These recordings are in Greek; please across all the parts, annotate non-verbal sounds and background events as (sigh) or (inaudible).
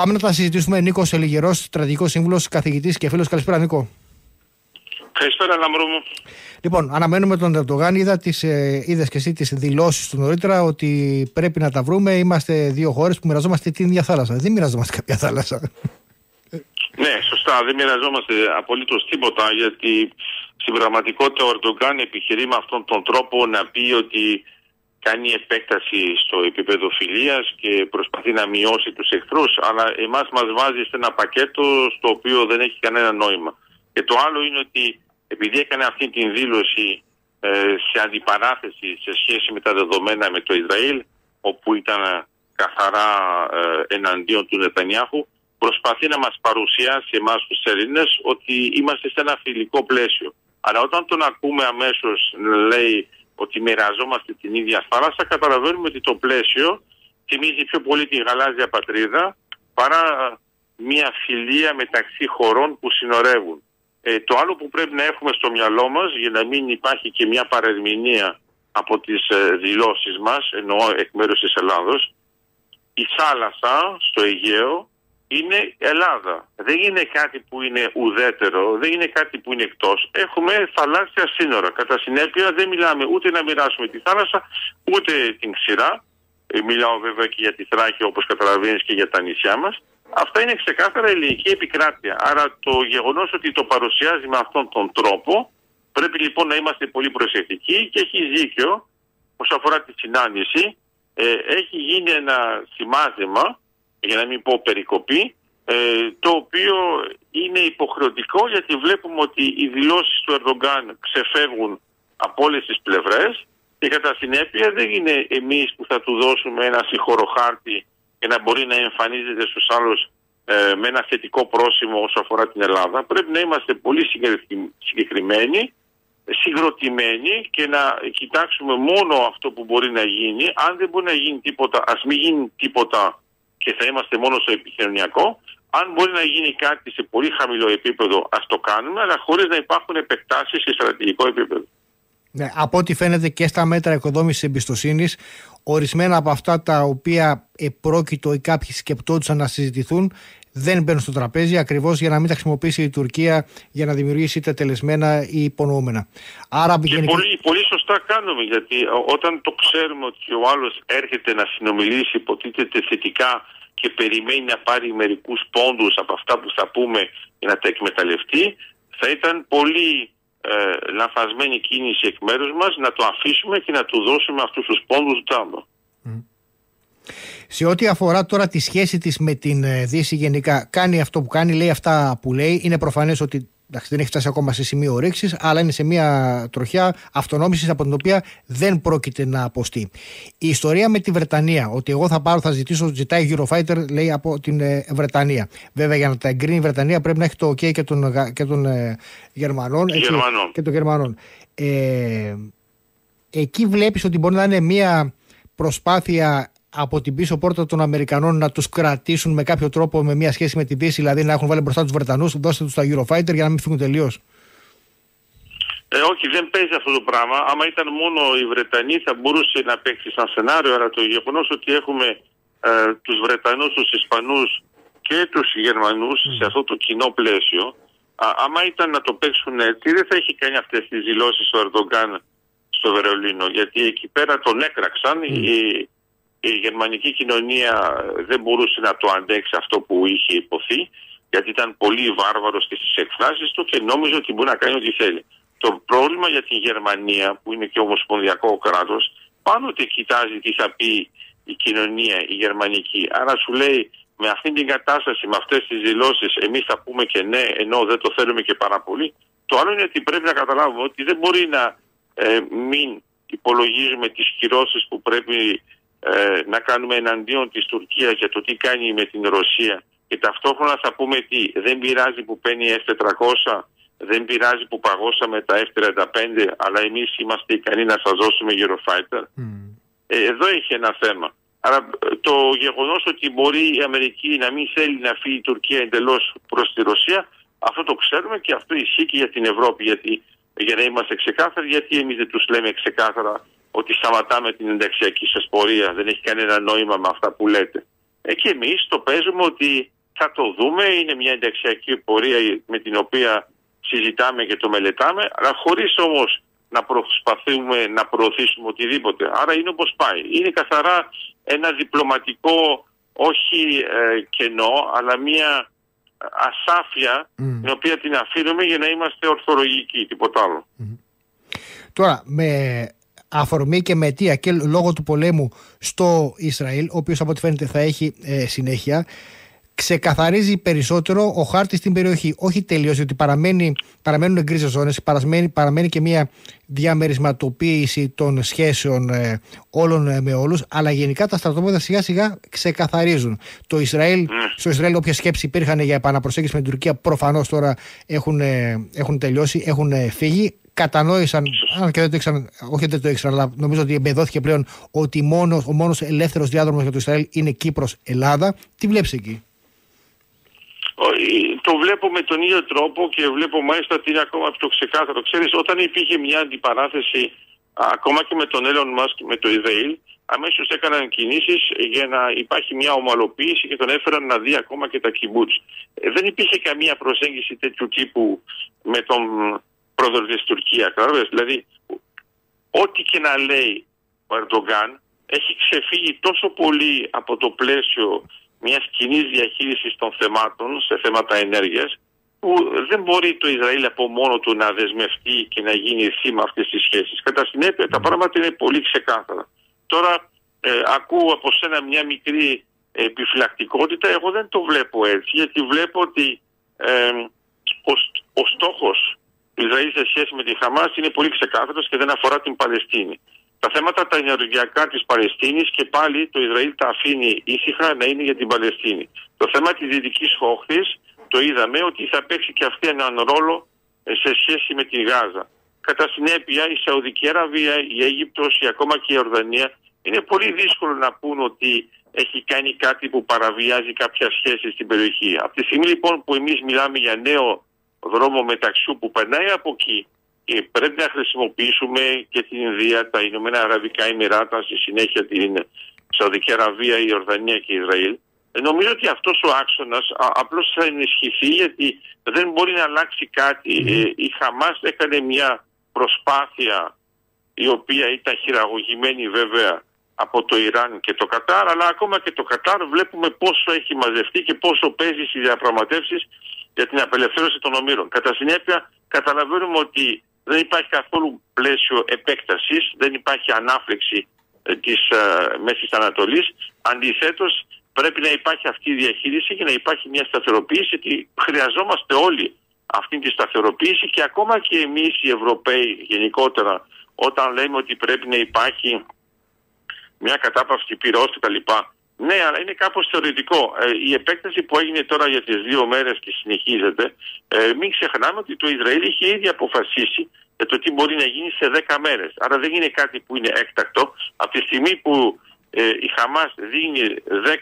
Πάμε να τα συζητήσουμε. Νίκος Ελιγερός, στρατηγικός σύμβουλος, καθηγητής και φίλος. Καλησπέρα, Νίκο. Καλησπέρα, Λαμπρό μου. Λοιπόν, αναμένουμε τον Ερντογάν. Είδα τις, ε, είδες και εσύ τις δηλώσεις του νωρίτερα ότι πρέπει να τα βρούμε. Είμαστε δύο χώρες που μοιραζόμαστε την ίδια θάλασσα. Δεν μοιραζόμαστε (laughs) κάποια θάλασσα. Ναι, σωστά. Δεν μοιραζόμαστε απολύτως τίποτα γιατί στην πραγματικότητα ο Ερντογάν επιχειρεί με αυτόν τον τρόπο να πει ότι κάνει επέκταση στο επίπεδο φιλίας και προσπαθεί να μειώσει τους εχθρούς αλλά εμάς μας βάζει σε ένα πακέτο στο οποίο δεν έχει κανένα νόημα. Και το άλλο είναι ότι επειδή έκανε αυτή την δήλωση ε, σε αντιπαράθεση σε σχέση με τα δεδομένα με το Ισραήλ όπου ήταν καθαρά ε, εναντίον του Νετανιάχου προσπαθεί να μας παρουσιάσει εμάς τους Έλληνες ότι είμαστε σε ένα φιλικό πλαίσιο. Αλλά όταν τον ακούμε αμέσως λέει ότι μοιραζόμαστε την ίδια θάλασσα, καταλαβαίνουμε ότι το πλαίσιο θυμίζει πιο πολύ τη γαλάζια πατρίδα παρά μια φιλία μεταξύ χωρών που συνορεύουν. Ε, το άλλο που πρέπει να έχουμε στο μυαλό μας για να μην υπάρχει και μια παρερμηνία από τις ε, δηλώσεις μας, εννοώ εκ μέρους της Ελλάδος, η θάλασσα στο Αιγαίο είναι Ελλάδα. Δεν είναι κάτι που είναι ουδέτερο, δεν είναι κάτι που είναι εκτός. Έχουμε θαλάσσια σύνορα. Κατά συνέπεια δεν μιλάμε ούτε να μοιράσουμε τη θάλασσα, ούτε την ξηρά. Ε, μιλάω βέβαια και για τη Θράκη όπως καταλαβαίνεις και για τα νησιά μας. Αυτά είναι ξεκάθαρα ελληνική επικράτεια. Άρα το γεγονός ότι το παρουσιάζει με αυτόν τον τρόπο πρέπει λοιπόν να είμαστε πολύ προσεκτικοί και έχει δίκιο όσον αφορά τη συνάντηση. Ε, έχει γίνει ένα σημάδεμα για να μην πω περικοπή, ε, το οποίο είναι υποχρεωτικό γιατί βλέπουμε ότι οι δηλώσεις του Ερδογκάν ξεφεύγουν από όλες τις πλευρές και κατά συνέπεια δεν είναι εμείς που θα του δώσουμε ένα συγχωροχάρτη και να μπορεί να εμφανίζεται στους άλλους ε, με ένα θετικό πρόσημο όσο αφορά την Ελλάδα. Πρέπει να είμαστε πολύ συγκεκριμένοι, συγκροτημένοι και να κοιτάξουμε μόνο αυτό που μπορεί να γίνει. Αν δεν μπορεί να γίνει τίποτα, ας μην γίνει τίποτα και θα είμαστε μόνο στο επικοινωνιακό. Αν μπορεί να γίνει κάτι σε πολύ χαμηλό επίπεδο, ας το κάνουμε, αλλά χωρίς να υπάρχουν επεκτάσεις σε στρατηγικό επίπεδο. Ναι, από ό,τι φαίνεται και στα μέτρα οικοδόμησης εμπιστοσύνης, ορισμένα από αυτά τα οποία επρόκειτο ή κάποιοι σκεπτόντουσαν να συζητηθούν δεν μπαίνουν στο τραπέζι ακριβώς για να μην τα χρησιμοποιήσει η Τουρκία για να δημιουργήσει είτε τελεσμένα ή υπονοούμενα. Άρα, και πολύ, πολύ σωστά κάνουμε γιατί όταν το ξέρουμε ότι ο άλλος έρχεται να συνομιλήσει υποτίθεται θετικά και περιμένει να πάρει μερικούς πόντους από αυτά που θα πούμε για να τα εκμεταλλευτεί θα ήταν πολύ ε, λανθασμένη κίνηση εκ μέρους μας να το αφήσουμε και να του δώσουμε αυτούς τους πόντους του τάμπα. Σε ό,τι αφορά τώρα τη σχέση της με την ε, Δύση γενικά, κάνει αυτό που κάνει, λέει αυτά που λέει. Είναι προφανές ότι εντάξει, δεν έχει φτάσει ακόμα σε σημείο ρήξης, αλλά είναι σε μια τροχιά αυτονόμησης από την οποία δεν πρόκειται να αποστεί. Η ιστορία με τη Βρετανία, ότι εγώ θα πάρω, θα ζητήσω, ζητάει Eurofighter, λέει από την ε, Βρετανία. Βέβαια, για να τα εγκρίνει η Βρετανία πρέπει να έχει το OK και των, και των ε, Γερμανών. Έτσι, και των Γερμανών. Ε, εκεί βλέπεις ότι μπορεί να είναι μια προσπάθεια από την πίσω πόρτα των Αμερικανών να τους κρατήσουν με κάποιο τρόπο με μια σχέση με τη Δύση, δηλαδή να έχουν βάλει μπροστά τους Βρετανούς, δώστε τους τα Eurofighter για να μην φύγουν τελείως. Ε, όχι, δεν παίζει αυτό το πράγμα. Άμα ήταν μόνο οι Βρετανοί θα μπορούσε να παίξει σαν σενάριο, αλλά το γεγονός ότι έχουμε ε, τους Βρετανούς, τους Ισπανούς και τους Γερμανούς σε αυτό το κοινό πλαίσιο, α, άμα ήταν να το παίξουν έτσι, δεν θα έχει κάνει αυτές τις δηλώσεις ο Ερντογκάν στο Βερολίνο. Γιατί εκεί πέρα τον έκραξαν. Mm η γερμανική κοινωνία δεν μπορούσε να το αντέξει αυτό που είχε υποθεί γιατί ήταν πολύ βάρβαρο στις εκφράσεις του και νόμιζε ότι μπορεί να κάνει ό,τι θέλει. Το πρόβλημα για την Γερμανία που είναι και ομοσπονδιακό κράτος πάντοτε κοιτάζει τι θα πει η κοινωνία η γερμανική. Άρα σου λέει με αυτή την κατάσταση, με αυτές τις δηλώσεις εμείς θα πούμε και ναι ενώ δεν το θέλουμε και πάρα πολύ. Το άλλο είναι ότι πρέπει να καταλάβουμε ότι δεν μπορεί να ε, μην υπολογίζουμε τις κυρώσεις που πρέπει ε, να κάνουμε εναντίον της Τουρκίας για το τι κάνει με την Ρωσία. Και ταυτόχρονα θα πούμε τι δεν πειράζει που παίρνει F400 δεν πειράζει που παγώσαμε τα F35 αλλά εμείς είμαστε ικανοί να σας δώσουμε Eurofighter. Ε, εδώ έχει ένα θέμα. Άρα το γεγονός ότι μπορεί η Αμερική να μην θέλει να φύγει η Τουρκία εντελώς προς τη Ρωσία αυτό το ξέρουμε και αυτό ισχύει και για την Ευρώπη γιατί, για να είμαστε ξεκάθαροι γιατί εμείς δεν τους λέμε ξεκάθαρα ότι σταματάμε την ενταξιακή σας πορεία. Δεν έχει κανένα νόημα με αυτά που λέτε. Ε, και εμείς το παίζουμε ότι θα το δούμε, είναι μια ενταξιακή πορεία με την οποία συζητάμε και το μελετάμε, αλλά χωρίς όμως να προσπαθούμε να προωθήσουμε οτιδήποτε. Άρα είναι όπως πάει. Είναι καθαρά ένα διπλωματικό, όχι ε, κενό, αλλά μια ασάφεια την οποία την αφήνουμε για να είμαστε ορθολογικοί, τίποτα άλλο. Τώρα, με αφορμή και με αιτία και λόγω του πολέμου στο Ισραήλ, ο οποίος από ό,τι φαίνεται θα έχει ε, συνέχεια, ξεκαθαρίζει περισσότερο ο χάρτης στην περιοχή. Όχι τελείω, διότι παραμένει, παραμένουν γκρίζε ζώνες, παραμένει, παραμένει και μια διαμερισματοποίηση των σχέσεων ε, όλων ε, με όλους, αλλά γενικά τα στρατόπεδα σιγά σιγά ξεκαθαρίζουν. Το Ισραήλ, ναι. Στο Ισραήλ, όποια σκέψη υπήρχαν για επαναπροσέγγιση με την Τουρκία, προφανώς τώρα έχουν, ε, έχουν τελειώσει, έχουν φύγει κατανόησαν, αν και δεν το ήξεραν, όχι δεν το ήξεραν, αλλά νομίζω ότι εμπεδόθηκε πλέον ότι μόνος, ο μόνος ελεύθερος διάδρομος για το Ισραήλ είναι Κύπρο-Ελλάδα. Τι βλέπεις εκεί; Το βλέπω με τον ίδιο τρόπο και βλέπω μάλιστα ότι είναι ακόμα πιο ξεκάθαρο. Ξέρεις, όταν υπήρχε μια αντιπαράθεση ακόμα και με τον Έλλον Μάσκ με το Ισραήλ, αμέσως έκαναν κινήσεις για να υπάρχει μια ομαλοποίηση και τον έφεραν να δει ακόμα και τα κυμπούτ. Ε, δεν υπήρχε καμία προσέγγιση τέτοιου τύπου με τον πρόεδρο της Τουρκίας. Δηλαδή, ό,τι και να λέει ο Ερντογκάν έχει ξεφύγει τόσο πολύ από το πλαίσιο μιας κοινής διαχείρισης των θεμάτων σε θέματα ενέργειας, που δεν μπορεί το Ισραήλ από μόνο του να δεσμευτεί και να γίνει θύμα αυτής της σχέσης. Κατά συνέπεια, τα πράγματα είναι πολύ ξεκάθαρα. Τώρα, ε, ακούω από σένα μια μικρή επιφυλακτικότητα. Εγώ δεν το βλέπω έτσι, γιατί βλέπω ότι ε, ο, ο στόχος του Ισραήλ σε σχέση με τη Χαμάς είναι πολύ ξεκάθαρος και δεν αφορά την Παλαιστίνη. Τα θέματα τα ενεργειακά της Παλαιστίνης και πάλι το Ισραήλ τα αφήνει ήσυχα να είναι για την Παλαιστίνη. Το θέμα της Δυτικής Χόχθης το είδαμε ότι θα παίξει και αυτή έναν ρόλο ε, σε σχέση με τη Γάζα. Κατά συνέπεια η Σαουδική Αραβία, η Αίγυπτος, η ακόμα και η Ορδανία είναι πολύ δύσκολο να πούν ότι έχει κάνει κάτι που παραβιάζει κάποια σχέση στην περιοχή. Από τη στιγμή λοιπόν που εμείς μιλάμε για νέο δρόμο μεταξύ που περνάει από εκεί και πρέπει να χρησιμοποιήσουμε και την Ινδία, τα Ηνωμένα Αραβικά Εμμυράτα, στη συνέχεια την Σαουδική Αραβία, η Ορδανία και η Ισραήλ. Ε, νομίζω ότι αυτός ο άξονας απλώς θα ενισχυθεί γιατί δεν μπορεί να αλλάξει κάτι. Ε, η Χαμάς έκανε μια προσπάθεια η οποία ήταν χειραγωγημένη βέβαια από το Ιράν και το Κατάρ, αλλά ακόμα και το Κατάρ βλέπουμε πόσο έχει μαζευτεί και πόσο παίζει στις διαπραγματεύσεις για την απελευθέρωση των ομήρων. Κατά συνέπεια, καταλαβαίνουμε ότι δεν υπάρχει καθόλου πλαίσιο επέκτασης, δεν υπάρχει ανάφλεξη ε, της ε, Μέσης Ανατολής. Αντιθέτως πρέπει να υπάρχει αυτή η διαχείριση και να υπάρχει μια σταθεροποίηση γιατί χρειαζόμαστε όλοι αυτή τη σταθεροποίηση και ακόμα και εμείς οι Ευρωπαίοι γενικότερα όταν λέμε ότι πρέπει να υπάρχει μια κατάπαυση πυρός κτλ. Ναι, αλλά είναι κάπως θεωρητικό. Ε, η επέκταση που έγινε τώρα για τις δύο μέρες και συνεχίζεται, ε, μην ξεχνάμε ότι το Ισραήλ είχε ήδη αποφασίσει για το τι μπορεί να γίνει σε 10 μέρες. Άρα δεν είναι κάτι που είναι έκτακτο. Από τη στιγμή που ε, η Χαμάς δίνει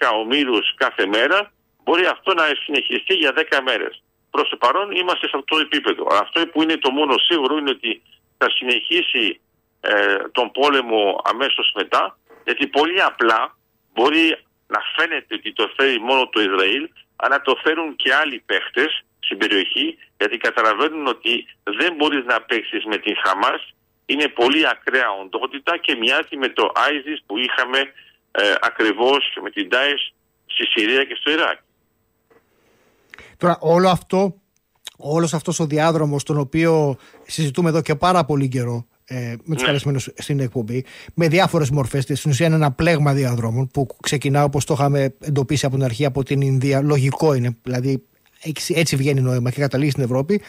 10 ομίλου κάθε μέρα, μπορεί αυτό να συνεχιστεί για 10 μέρες. Προς το παρόν είμαστε σε αυτό το επίπεδο. Αυτό που είναι το μόνο σίγουρο είναι ότι θα συνεχίσει ε, τον πόλεμο αμέσως μετά, γιατί πολύ απλά μπορεί να φαίνεται ότι το θέλει μόνο το Ισραήλ, αλλά το θέλουν και άλλοι παίχτες στην περιοχή, γιατί καταλαβαίνουν ότι δεν μπορείς να παίξεις με την Χαμάς. Είναι πολύ ακραία οντότητα και μοιάζει με το ISIS που είχαμε ε, ακριβώς με την Daesh στη Συρία και στο Ιράκ. Τώρα, όλο αυτό, όλος αυτός ο διάδρομος τον οποίο συζητούμε εδώ και πάρα πολύ καιρό ε, με τους ναι. καλεσμένους στην εκπομπή, με διάφορες μορφές. Στην ουσία είναι ένα πλέγμα διαδρόμων που ξεκινά όπως το είχαμε εντοπίσει από την αρχή από την Ινδία. Λογικό είναι, δηλαδή έτσι βγαίνει νόημα και καταλήγει στην Ευρώπη.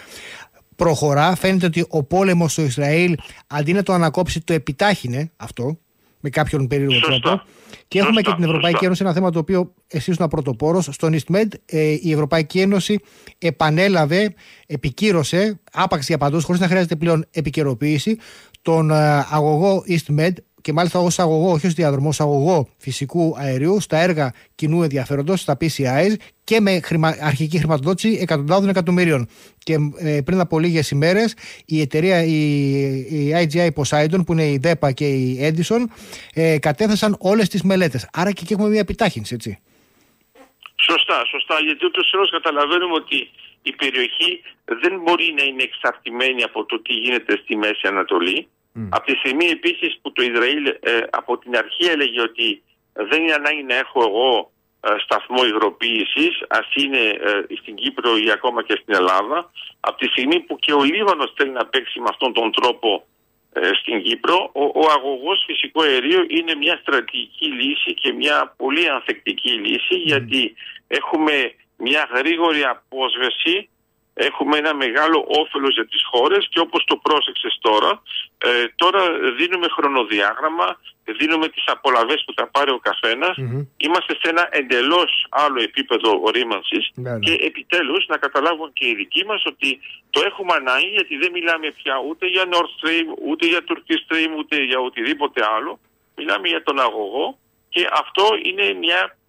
Προχωρά, φαίνεται ότι ο πόλεμος στο Ισραήλ αντί να το ανακόψει, το επιτάχυνε αυτό με κάποιον περίεργο τρόπο. Και έχουμε και την Ευρωπαϊκή Ένωση, ένα θέμα το οποίο εσύ ήσουν πρωτοπόρος. Στον EastMed ε, η Ευρωπαϊκή Ένωση επανέλαβε, επικύρωσε, άπαξ για παντού, χωρίς να χρειάζεται πλέον επικαιροποίηση, τον ε, αγωγό EastMed και μάλιστα ως αγωγό, όχι ως διαδρομό, αγωγό φυσικού αερίου στα έργα κοινού ενδιαφέροντος, στα PCIs και με χρημα, αρχική χρηματοδότηση εκατοντάδων εκατομμυρίων. Και ε, πριν από λίγες ημέρες η εταιρεία, η, η IGI Poseidon, που είναι η DEPA και η Edison, ε, κατέθεσαν όλες τις μελέτες. Άρα και εκεί έχουμε μια επιτάχυνση, έτσι. Σωστά, σωστά. Γιατί ούτως ή καταλαβαίνουμε ότι η περιοχή δεν μπορεί να είναι εξαρτημένη από το τι γίνεται στη Μέση Ανατολή. Mm. Από τη στιγμή επίσης που το Ισραήλ ε, από την αρχή έλεγε ότι δεν είναι ανάγκη να έχω εγώ ε, σταθμό υγροποίησης, ας είναι ε, στην Κύπρο ή ακόμα και στην Ελλάδα, από τη στιγμή που και ο Λίβανος θέλει να παίξει με αυτόν τον τρόπο ε, στην Κύπρο, ο, ο αγωγός φυσικό αερίο είναι μια στρατηγική λύση και μια πολύ ανθεκτική λύση, γιατί έχουμε μια γρήγορη απόσβεση έχουμε ένα μεγάλο όφελος για τις χώρες και όπως το πρόσεξες τώρα, ε, τώρα δίνουμε χρονοδιάγραμμα, δίνουμε τις απολαβές που θα πάρει ο καθενας Είμαστε σε ένα εντελώς άλλο επίπεδο ορίμανσης ναι, ναι. και επιτέλους να καταλάβουν και οι δικοί μας ότι το έχουμε ανάγκη γιατί δεν μιλάμε πια ούτε για Nord Stream, ούτε για Turkish Stream, ούτε για οτιδήποτε άλλο. Μιλάμε για τον αγωγό και αυτό είναι μια ε,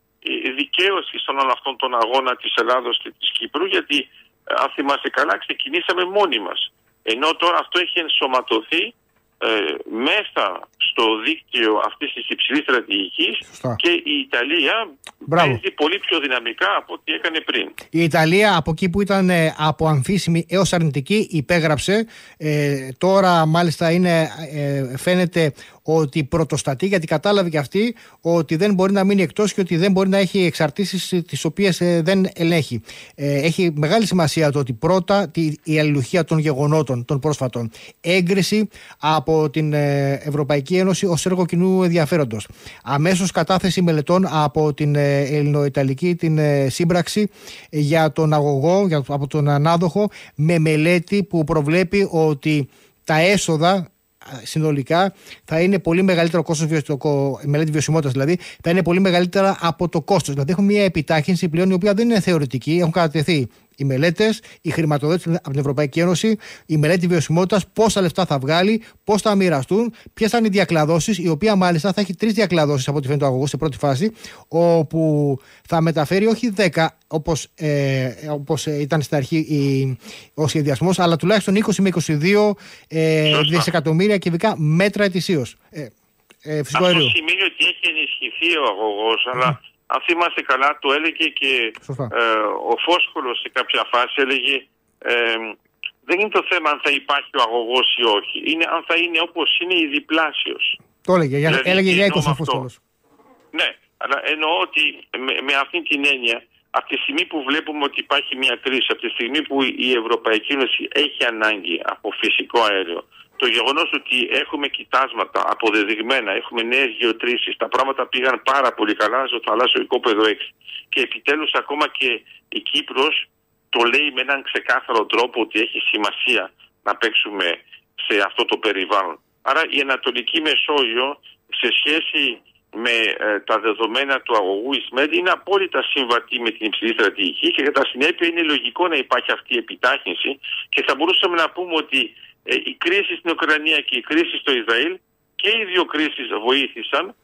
δικαίωση στον όλο αυτόν τον αγώνα της Ελλάδος και της Κύπρου γιατί αν θυμάστε καλά, ξεκινήσαμε μόνοι μας. Ενώ τώρα αυτό έχει ενσωματωθεί ε, μέσα στο δίκτυο αυτής της υψηλής στρατηγικής και η Ιταλία Μπράβο. παίζει πολύ πιο δυναμικά από ό,τι έκανε πριν. Η Ιταλία από εκεί που ήταν ε, από αμφίσιμη έως αρνητική υπέγραψε. Ε, τώρα μάλιστα είναι, ε, φαίνεται ότι πρωτοστατεί γιατί κατάλαβε και αυτή ότι δεν μπορεί να μείνει εκτός και ότι δεν μπορεί να έχει εξαρτήσεις τις οποίες ε, δεν ελέγχει. έχει μεγάλη σημασία το ότι πρώτα η αλληλουχία των γεγονότων των πρόσφατων έγκριση από την Ευρωπαϊκή Ένωση ως έργο κοινού ενδιαφέροντος. Αμέσως κατάθεση μελετών από την ελληνοϊταλική την σύμπραξη για τον αγωγό, για, από τον ανάδοχο με μελέτη που προβλέπει ότι τα έσοδα συνολικά θα είναι πολύ μεγαλύτερο κόστος, μελέτη βιωσιμότητας δηλαδή, θα είναι πολύ μεγαλύτερα από το κόστος. Δηλαδή, έχουμε μια επιτάχυνση πλέον η οποία δεν είναι θεωρητική, έχουν κατατεθεί οι μελέτες, η χρηματοδότηση από την Ευρωπαϊκή Ένωση, η μελέτη βιωσιμότητας, πόσα λεφτά θα βγάλει, πώς θα μοιραστούν, ποιες θα είναι οι διακλαδώσεις, η οποία μάλιστα θα έχει τρεις διακλαδώσεις από ό,τι φαίνεται το αγωγός σε πρώτη φάση, όπου θα μεταφέρει όχι 10 όπως ε, όπως ήταν στην αρχή η, ο σχεδιασμός, αλλά τουλάχιστον 20 με 22 ε, δισεκατομμύρια κυβικά μέτρα ετησίως. Ε, ε, Αυτό σημαίνει ότι έχει ενισχυθεί ο αγωγός, αλλά αν θυμάστε καλά, το έλεγε και ε, ο Φόσκολος σε κάποια φάση, έλεγε ε, δεν είναι το θέμα αν θα υπάρχει ο αγωγός ή όχι. Είναι αν θα είναι όπως είναι η διπλάσιος. Το έλεγε, δηλαδή, έλεγε για 20 ο Φόσκολος. Ναι, αλλά εννοώ ότι με, με αυτή την έννοια, από τη στιγμή που βλέπουμε ότι υπάρχει μια κρίση, από τη στιγμή που η Ευρωπαϊκή Ένωση έχει ανάγκη από φυσικό αέριο, το γεγονός ότι έχουμε κοιτάσματα αποδεδειγμένα, έχουμε νέες γεωτρήσεις, τα πράγματα πήγαν πάρα πολύ καλά στο θαλάσσιο οικόπεδο 6. Και επιτέλους ακόμα και η Κύπρος το λέει με έναν ξεκάθαρο τρόπο ότι έχει σημασία να παίξουμε σε αυτό το περιβάλλον. Άρα η Ανατολική Μεσόγειο σε σχέση με ε, τα δεδομένα του αγωγού Ισμέντ είναι απόλυτα συμβατή με την υψηλή στρατηγική και κατά συνέπεια είναι λογικό να υπάρχει αυτή η επιτάχυνση και θα μπορούσαμε να πούμε ότι ε, η κρίση στην Ουκρανία και η κρίση στο Ισραήλ και οι δύο κρίσεις βοήθησαν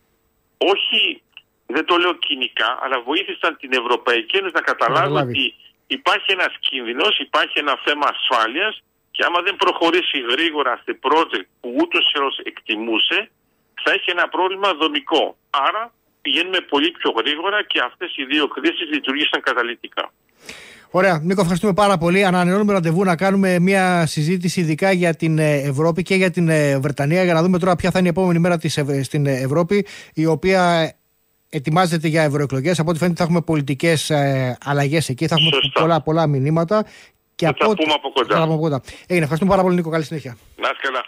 όχι, δεν το λέω κοινικά, αλλά βοήθησαν την Ευρωπαϊκή Ένωση να καταλάβει ότι υπάρχει ένας κίνδυνος, υπάρχει ένα θέμα ασφάλειας και άμα δεν προχωρήσει γρήγορα σε project που ούτως ή εκτιμούσε, θα έχει ένα πρόβλημα δομικό. Άρα πηγαίνουμε πολύ πιο γρήγορα και αυτές οι δύο κρίσεις λειτουργήσαν καταλητικά. Ωραία. Νίκο, ευχαριστούμε πάρα πολύ. Ανανεώνουμε ραντεβού να κάνουμε μια συζήτηση ειδικά για την ε, Ευρώπη και για την ε, Βρετανία για να δούμε τώρα ποια θα είναι η επόμενη μέρα της, στην Ευρώπη η οποία ετοιμάζεται για ευρωεκλογές. Από ό,τι φαίνεται θα έχουμε πολιτικές ε, αλλαγές εκεί. Θα έχουμε πολλά, πολλά μηνύματα. Και θα από... πούμε από κοντά. Έγινε. Ευχαριστούμε πάρα πολύ, Νίκο. Καλή συνέχεια. Να καλά.